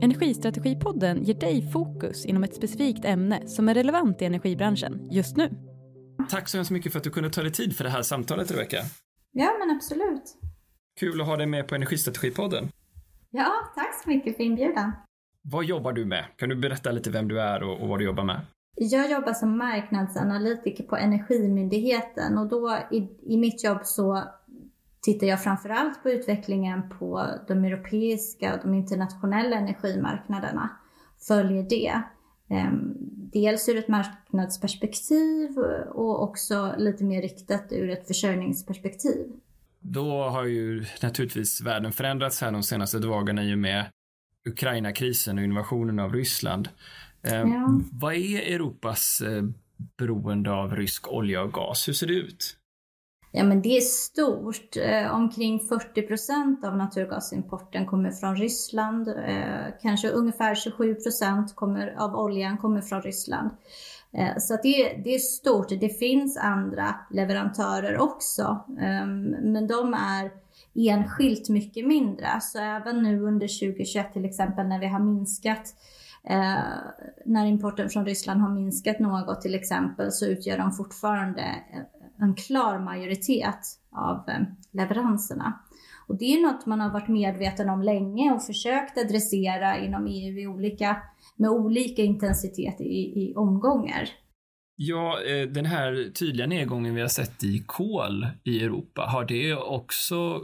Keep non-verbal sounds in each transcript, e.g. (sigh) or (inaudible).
Energistrategipodden ger dig fokus inom ett specifikt ämne som är relevant i energibranschen just nu. Tack så hemskt mycket för att du kunde ta dig tid för det här samtalet, Rebecka. Ja, men absolut. Kul att ha dig med på Energistrategipodden. Ja, tack så mycket för inbjudan. Vad jobbar du med? Kan du berätta lite vem du är och, och vad du jobbar med? Jag jobbar som marknadsanalytiker på Energimyndigheten och då i, i mitt jobb så tittar jag framförallt på utvecklingen på de europeiska och de internationella energimarknaderna. Följer det. Ehm, dels ur ett marknadsperspektiv och också lite mer riktat ur ett försörjningsperspektiv. Då har ju naturligtvis världen förändrats här de senaste dagarna i och med Ukraina-krisen och invasionen av Ryssland. Ehm, ja. Vad är Europas eh, beroende av rysk olja och gas? Hur ser det ut? Ja, men det är stort. Eh, omkring 40 procent av naturgasimporten kommer från Ryssland. Eh, kanske ungefär 27 procent av oljan kommer från Ryssland. Eh, så att det, det är stort. Det finns andra leverantörer också, eh, men de är enskilt mycket mindre. Så även nu under 2021 till exempel när vi har minskat Eh, när importen från Ryssland har minskat något till exempel så utgör de fortfarande eh, en klar majoritet av eh, leveranserna. Och det är något man har varit medveten om länge och försökt adressera inom EU i olika, med olika intensitet i, i omgångar. Ja, eh, den här tydliga nedgången vi har sett i kol i Europa, har det också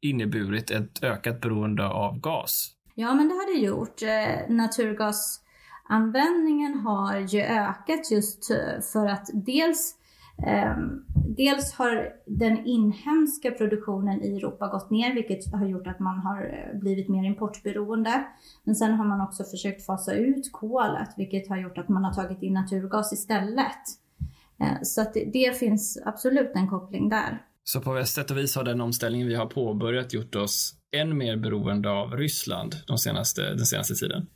inneburit ett ökat beroende av gas? Ja, men det har det gjort. Eh, naturgasanvändningen har ju ökat just för att dels dels har den inhemska produktionen i Europa gått ner, vilket har gjort att man har eh, blivit mer importberoende. Men sen har man också försökt fasa ut kolet, vilket har gjort att man har tagit in naturgas istället. Uh, så att det, finns absolut en koppling där. Så på sätt och vis har den omställningen vi har påbörjat gjort oss än mer beroende av Ryssland de senaste, den senaste tiden?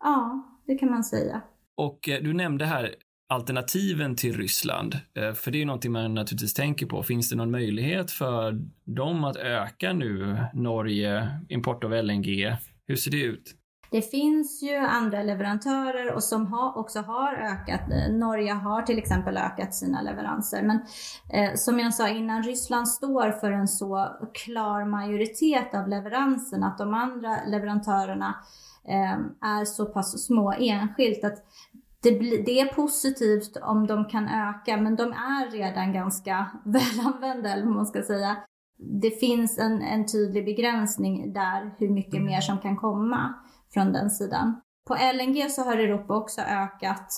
Ja, det kan man säga. Och eh, du nämnde här alternativen till Ryssland? Eh, för det är ju någonting man naturligtvis tänker på. Finns det någon möjlighet för dem att öka nu Norge import av LNG? Hur ser det ut? Det finns ju andra leverantörer och som har, också har ökat. Eh, Norge har till exempel ökat sina leveranser. Men eh, som jag sa innan, Ryssland står för en så klar majoritet av leveranserna att de andra leverantörerna eh, är så pass små enskilt att det, det, är positivt om de kan öka, men de är redan ganska (laughs) välanvända, eller vad man ska säga. Det finns en, en tydlig begränsning där hur mycket mm. mer som kan komma från den sidan. På LNG så har Europa också ökat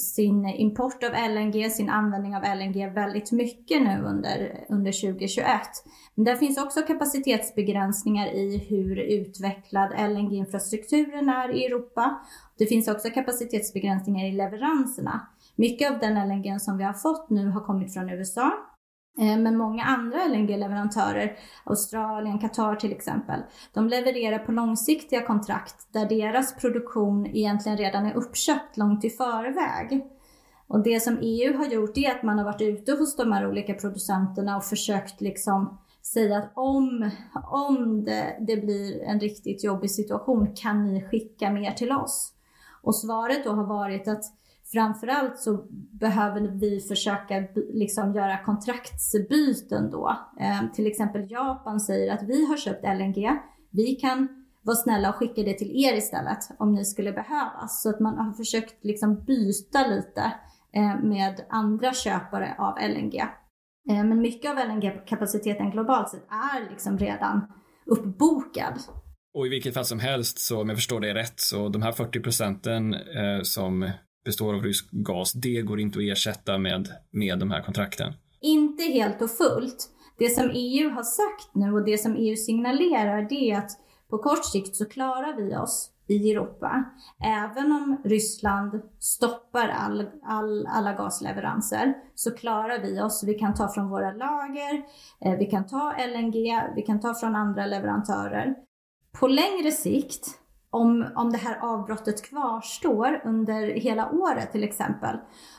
sin import av LNG, sin användning av LNG väldigt mycket nu under, under 2021. Men där finns också kapacitetsbegränsningar i hur utvecklad LNG-infrastrukturen är i Europa. Det finns också kapacitetsbegränsningar i leveranserna. Mycket av den LNG som vi har fått nu har kommit från USA Eh, men många andra LNG-leverantörer, Australien, Qatar till exempel, de levererar på långsiktiga kontrakt där deras produktion egentligen redan är uppköpt långt i förväg. Och det som EU har gjort är att man har varit ute hos de här olika producenterna och försökt liksom säga att om, om det, det blir en riktigt jobbig situation kan ni skicka mer till oss? Och svaret då har varit att framförallt så behöver vi försöka liksom göra kontraktsbyten då. Eh, till exempel Japan säger att vi har köpt LNG, vi kan vara snälla och skicka det till er istället om ni skulle behövas. Så att man har försökt liksom byta lite eh, med andra köpare av LNG. Eh, men mycket av LNG-kapaciteten globalt sett är liksom redan uppbokad. Och i vilket fall som helst, så om jag förstår det rätt, så de här 40 procenten eh, som består av rysk gas, det går inte att ersätta med, med de här kontrakten? Inte helt och fullt. Det som EU har sagt nu och det som EU signalerar det är att på kort sikt så klarar vi oss i Europa. Även om Ryssland stoppar all, all, alla gasleveranser så klarar vi oss. Vi kan ta från våra lager, eh, vi kan ta LNG, vi kan ta från andra leverantörer. På längre sikt om, om det här avbrottet kvarstår under hela året till exempel,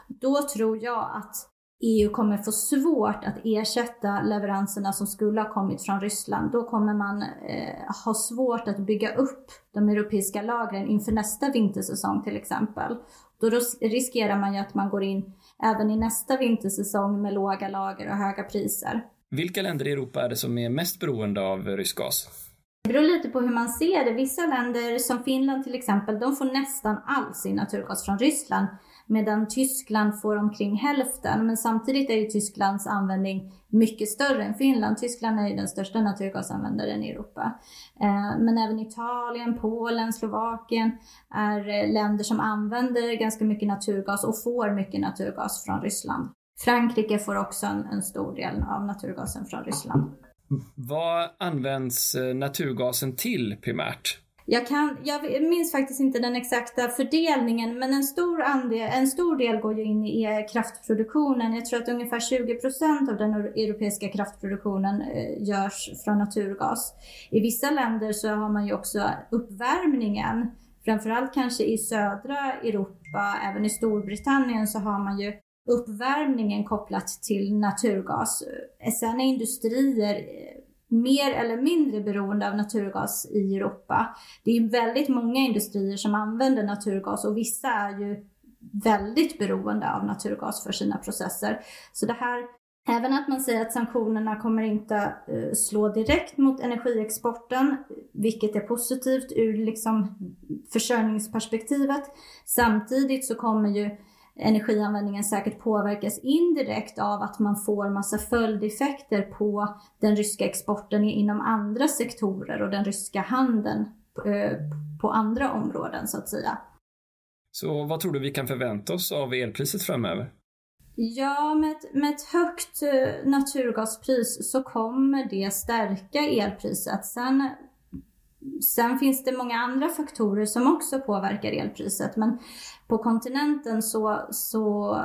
då tror jag att EU kommer få svårt att ersätta leveranserna som skulle ha kommit från Ryssland. Då kommer man eh, ha svårt att bygga upp de europeiska lagren inför nästa vintersäsong till exempel. Då riskerar man ju att man går in även i nästa vintersäsong med låga lager och höga priser. Vilka länder i Europa är det som är mest beroende av rysk gas? Det beror lite på hur man ser det. Vissa länder som Finland till exempel, de får nästan all sin naturgas från Ryssland medan Tyskland får omkring hälften. Men samtidigt är ju Tysklands användning mycket större än Finland. Tyskland är ju den största naturgasanvändaren i Europa. Eh, men även Italien, Polen, Slovakien är eh, länder som använder ganska mycket naturgas och får mycket naturgas från Ryssland. Frankrike får också en, en stor del av naturgasen från Ryssland. Vad används eh, naturgasen till primärt? Jag, kan, jag minns faktiskt inte den exakta fördelningen, men en stor, andel, en stor del går ju in i kraftproduktionen. Jag tror att ungefär 20 procent av den europeiska kraftproduktionen eh, görs från naturgas. I vissa länder så har man ju också uppvärmningen. Framförallt kanske i södra Europa, även i Storbritannien så har man ju uppvärmningen kopplat till naturgas. Eh, sen är industrier eh, mer eller mindre beroende av naturgas i Europa. Det är väldigt många industrier som använder naturgas och vissa är ju väldigt beroende av naturgas för sina processer. Så det här, även att man säger att sanktionerna kommer inte eh, slå direkt mot energiexporten, vilket är positivt ur liksom försörjningsperspektivet. Samtidigt så kommer ju energianvändningen säkert påverkas indirekt av att man får massa följdeffekter på den ryska exporten inom andra sektorer och den ryska handeln eh, på andra områden så att säga. Så vad tror du vi kan förvänta oss av elpriset framöver? Ja, med ett, med ett högt eh, naturgaspris så kommer det stärka elpriset. Sen Sen finns det många andra faktorer som också påverkar elpriset, men på kontinenten så, så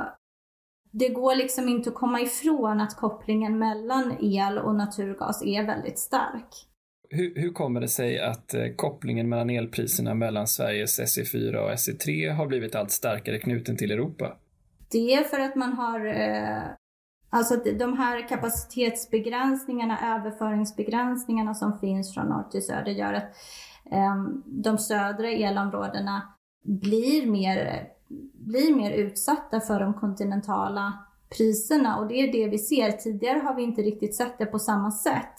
det går liksom inte att komma ifrån att kopplingen mellan el och naturgas är väldigt stark. Hur, hur kommer det sig att eh, kopplingen mellan elpriserna mellan Sveriges SE4 och SE3 har blivit allt starkare knuten till Europa? Det är för att man har eh, Alltså de här kapacitetsbegränsningarna, överföringsbegränsningarna som finns från norr till söder gör att ehm, de södra elområdena blir mer, blir mer utsatta för de kontinentala priserna och det är det vi ser. Tidigare har vi inte riktigt sett det på samma sätt.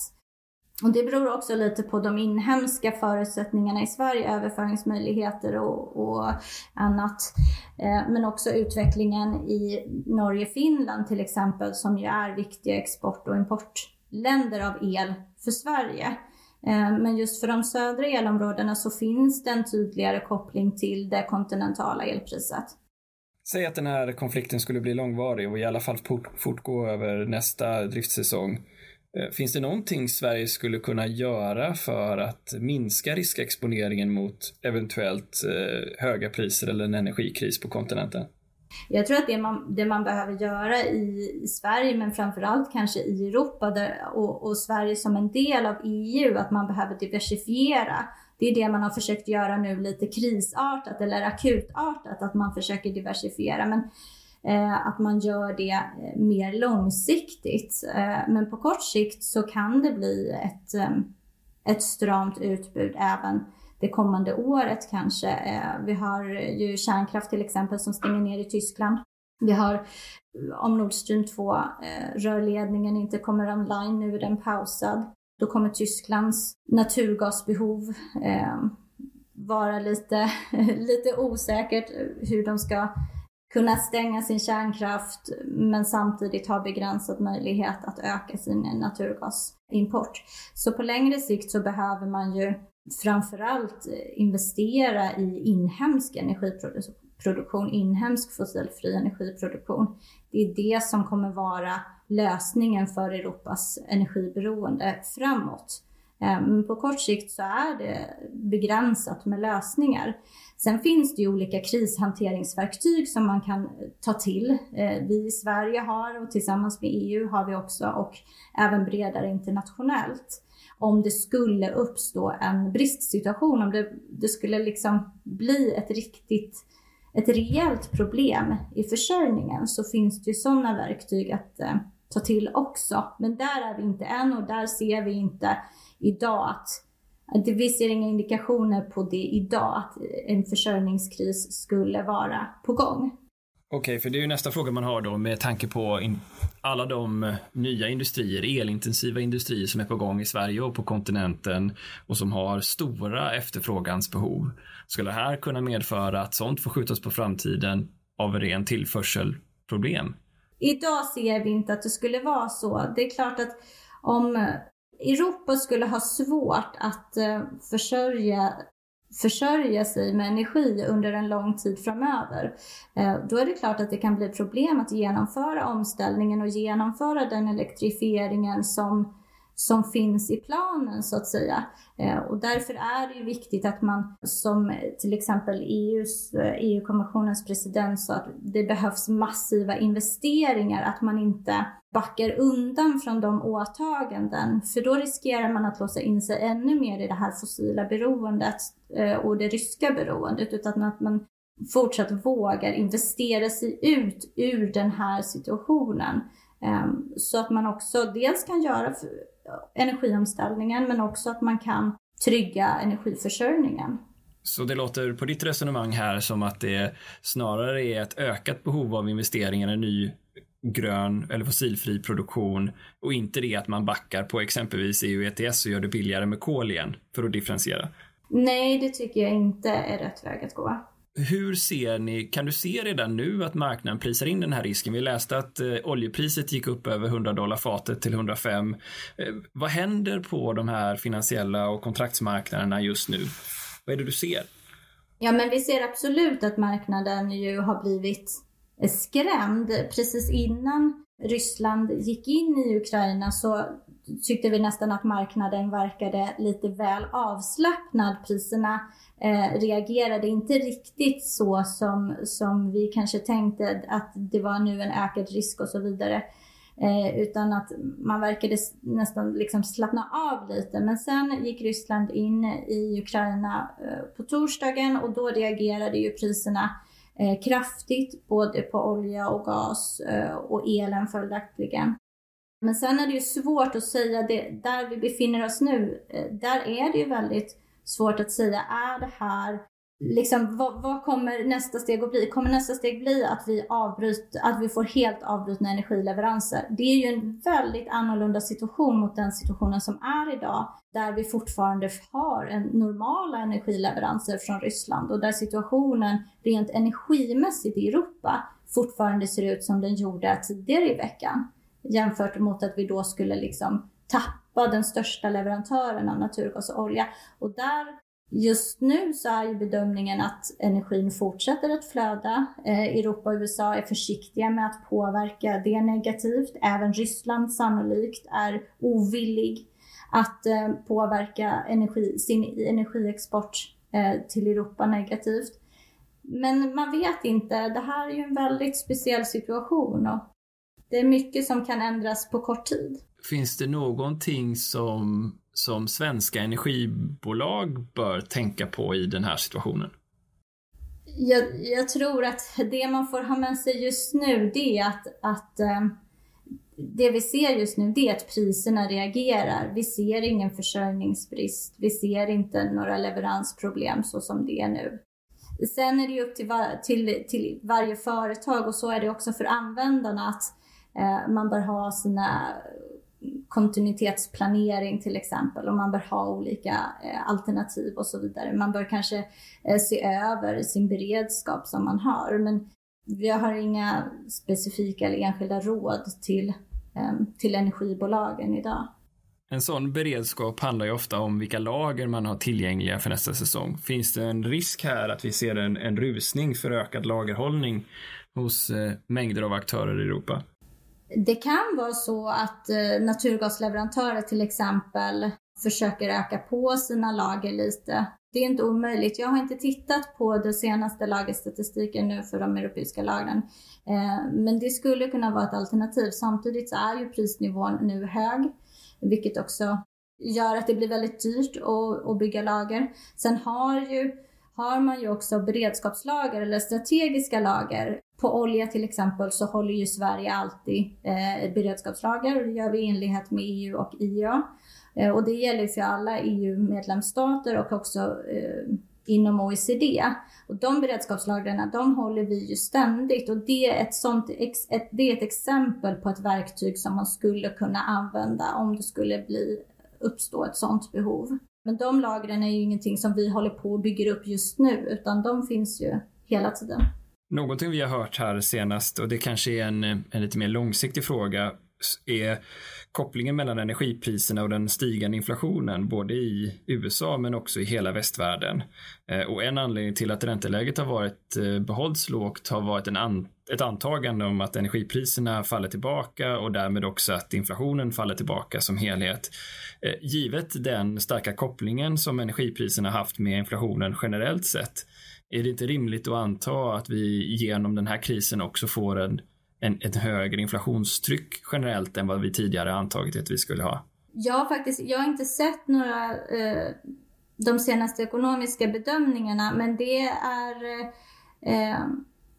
Och det beror också lite på de inhemska förutsättningarna i Sverige, överföringsmöjligheter och, och annat. Eh, men också utvecklingen i Norge, Finland till exempel, som ju är viktiga export och importländer av el för Sverige. Eh, men just för de södra elområdena så finns det en tydligare koppling till det kontinentala elpriset. Säg att den här konflikten skulle bli långvarig och i alla fall fortgå över nästa driftsäsong. Eh, finns det någonting Sverige skulle kunna göra för att minska riskexponeringen mot eventuellt eh, höga priser eller en energikris på kontinenten? Jag tror att det man, det man behöver göra i, i Sverige, men framförallt kanske i Europa där, och, och, Sverige som en del av EU, att man behöver diversifiera. Det är det man har försökt göra nu lite krisartat eller akutartat, att man försöker diversifiera. Men Eh, att man gör det eh, mer långsiktigt. Eh, men på kort sikt så kan det bli ett, eh, ett stramt utbud även det kommande året kanske. Vi har ju kärnkraft till exempel som stänger ner i Tyskland. Vi har om Nord Stream 2 rörledningen inte kommer online, nu är den pausad. Då kommer Tysklands naturgasbehov vara lite, (laughs) lite osäkert hur de ska kunna stänga sin kärnkraft men samtidigt ha begränsad möjlighet att öka sin naturgasimport. Så på längre sikt så behöver man ju framförallt investera i inhemsk energiproduktion, inhemsk fossilfri energiproduktion. Det är det som kommer vara lösningen för Europas energiberoende framåt. Eh, men på kort sikt så är det begränsat med lösningar. Sen finns det ju olika krishanteringsverktyg som man kan eh, ta till. Eh, vi i Sverige har och tillsammans med EU har vi också och även bredare internationellt. Om det skulle uppstå en bristsituation, om det, det skulle liksom bli ett riktigt ett reellt problem i försörjningen så finns det ju sådana verktyg att eh, ta till också. Men där är vi inte än och där ser vi inte idag att att vi ser inga indikationer på det idag, att en försörjningskris skulle vara på gång. Okej, okay, för det är ju nästa fråga man har då med tanke på alla de eh, nya industrier, elintensiva industrier som är på gång i Sverige och på kontinenten och som har stora efterfrågansbehov. Skulle det här kunna medföra att sånt får skjutas på framtiden av ren tillförselproblem? Idag ser vi inte att det skulle vara så. Det är klart att om Europa skulle ha svårt att eh, försörja försörja sig med energi under en lång tid framöver, eh, då är det klart att det kan bli problem att genomföra omställningen och genomföra den elektrifieringen som som finns i planen så att säga. Eh, och därför är det ju viktigt att man som till exempel EUs, EU-kommissionens eh, e president sa att det behövs massiva investeringar, att man inte backar undan från de åtaganden. För då riskerar man att låsa in sig ännu mer i det här fossila beroendet eh, och det ryska beroendet, utan att man fortsatt vågar investera sig ut ur den här situationen. Ehm, så att man också dels kan göra energiomställningen men också att man kan trygga energiförsörjningen. Så det låter på ditt resonemang här som att det snarare är ett ökat behov av investeringar i ny grön eller fossilfri produktion och inte det att man backar på exempelvis EU ETS och gör det billigare med kol igen för att differentiera? Nej, det tycker jag inte är rätt väg att gå. Hur ser ni, kan du se redan nu att marknaden prisar in den här risken? Vi läste att eh, oljepriset gick upp över 100 dollar fatet till 105. Eh, vad händer på de här finansiella och kontraktsmarknaderna just nu? Vad är det du ser? Ja, men vi ser absolut att marknaden ju har blivit eh, skrämd. Precis innan Ryssland gick in i Ukraina så tyckte vi nästan att marknaden verkade lite väl avslappnad. Priserna eh, reagerade inte riktigt så som, som vi kanske tänkte att det var nu en ökad risk och så vidare. Eh, utan att man verkade nästan liksom slappna av lite. Men sen gick Ryssland in i Ukraina eh, på torsdagen och då reagerade ju priserna eh, kraftigt både på olja och gas eh, och elen följaktligen. Men sen är det ju svårt att säga det, där vi befinner oss nu, eh, där är det ju väldigt svårt att säga, är det här Liksom, vad, vad, kommer nästa steg att bli? Kommer nästa steg bli att vi, avbryter, att vi får helt avbrutna energileveranser? Det är ju en väldigt annorlunda situation mot den situationen som är idag, där vi fortfarande har en normala energileveranser från Ryssland och där situationen rent energimässigt i Europa fortfarande ser ut som den gjorde tidigare i veckan. Jämfört mot att vi då skulle liksom tappa den största leverantören av naturgas och olja. Och där Just nu så är ju bedömningen att energin fortsätter att flöda. Eh, Europa och USA är försiktiga med att påverka det negativt. Även Ryssland sannolikt är ovillig att eh, påverka energi, sin energiexport eh, till Europa negativt. Men man vet inte, det här är ju en väldigt speciell situation och det är mycket som kan ändras på kort tid. Finns det någonting som som svenska energibolag bör tänka på i den här situationen? Jag, jag tror att det man får ha med sig just nu det är att, att eh, det vi ser just nu det är att priserna reagerar. Vi ser ingen försörjningsbrist. Vi ser inte några leveransproblem så som det är nu. Sen är det ju upp till, var, till, till varje företag och så är det också för användarna att Eh, man bör ha sina kontinuitetsplanering till exempel och man bör ha olika eh, alternativ och så vidare. Man bör kanske eh, se över sin beredskap som man har. Men vi har inga specifika eller enskilda råd till, ehm, till energibolagen idag. En sån beredskap handlar ju ofta om vilka lager man har tillgängliga för nästa säsong. Finns det en risk här att vi ser en, en rusning för ökad lagerhållning hos eh, mängder av aktörer i Europa? Det kan vara så att eh, naturgasleverantörer till exempel försöker öka på sina lager lite. Det är inte omöjligt. Jag har inte tittat på den senaste lagerstatistiken nu för de europeiska lagren. Eh, men det skulle kunna vara ett alternativ. Samtidigt så är ju prisnivån nu hög, vilket också gör att det blir väldigt dyrt att, att bygga lager. Sen har ju har man ju också beredskapslager eller strategiska lager. På olja till exempel så håller ju Sverige alltid eh, beredskapslager och det gör vi i enlighet med EU och IA. Eh, och det gäller för alla EU-medlemsstater och också eh, inom OECD. Och de beredskapslagren, de håller vi ju ständigt och det är ett, sånt, ett, det är ett exempel på ett verktyg som man skulle kunna använda om det skulle bli, uppstå ett sånt behov. Men de lagren är ju ingenting som vi håller på och bygger upp just nu, utan de finns ju hela tiden. Någonting vi har hört här senast, och det kanske är en, en lite mer långsiktig fråga, är kopplingen mellan energipriserna och den stigande inflationen både i USA men också i hela västvärlden. Eh, och en anledning till att ränteläget har varit behålls behållits lågt har varit en an ett antagande om att energipriserna faller tillbaka och därmed också att inflationen faller tillbaka som helhet. Eh, givet den starka kopplingen som energipriserna haft med inflationen generellt sett är det inte rimligt att anta att vi genom den här krisen också får en en, ett högre inflationstryck generellt än vad vi tidigare antagit att vi skulle ha? Ja, faktiskt. Jag har inte sett några eh, de senaste ekonomiska bedömningarna, men det är eh,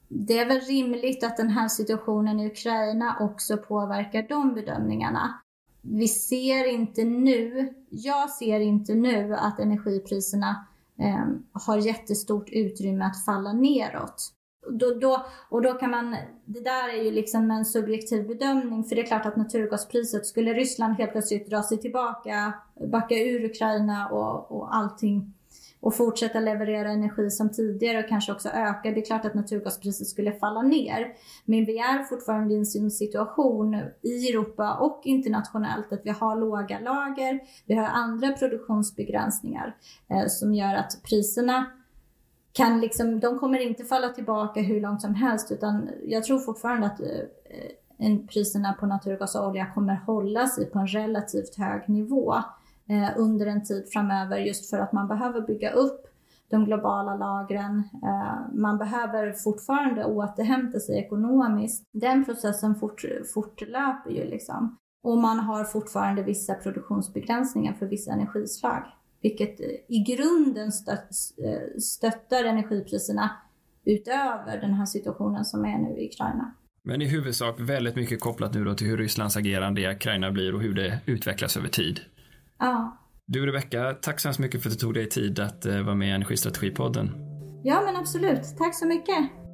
det är väl rimligt att den här situationen i Ukraina också påverkar de bedömningarna. Vi ser inte nu, jag ser inte nu att energipriserna eh, har jättestort utrymme att falla neråt. Då, då, och då kan man, det där är ju liksom en subjektiv bedömning för det är klart att naturgaspriset, skulle Ryssland helt plötsligt dra sig tillbaka, backa ur Ukraina och, och allting och fortsätta leverera energi som tidigare och kanske också öka, det är klart att naturgaspriset skulle falla ner. Men vi är fortfarande i en situation i Europa och internationellt att vi har låga lager, vi har andra produktionsbegränsningar eh, som gör att priserna kan liksom, de kommer inte falla tillbaka hur långt som helst utan jag tror fortfarande att eh, priserna på naturgas och olja kommer hålla sig på en relativt hög nivå. eh, Eh, under en tid framöver just för att man behöver bygga upp de globala lagren. Eh, man behöver fortfarande återhämta sig ekonomiskt. Den processen fort, fortlöper ju liksom. Och man har fortfarande vissa produktionsbegränsningar för vissa energislag vilket i grunden stöttar energipriserna utöver den här situationen som är nu i Ukraina. Men i huvudsak väldigt mycket kopplat nu då till hur Rysslands agerande i Ukraina blir och hur det utvecklas över tid. Ja. Du Rebecka, tack så hemskt mycket för att du tog dig tid att eh, vara med i Energistrategipodden. Ja men absolut, tack så mycket.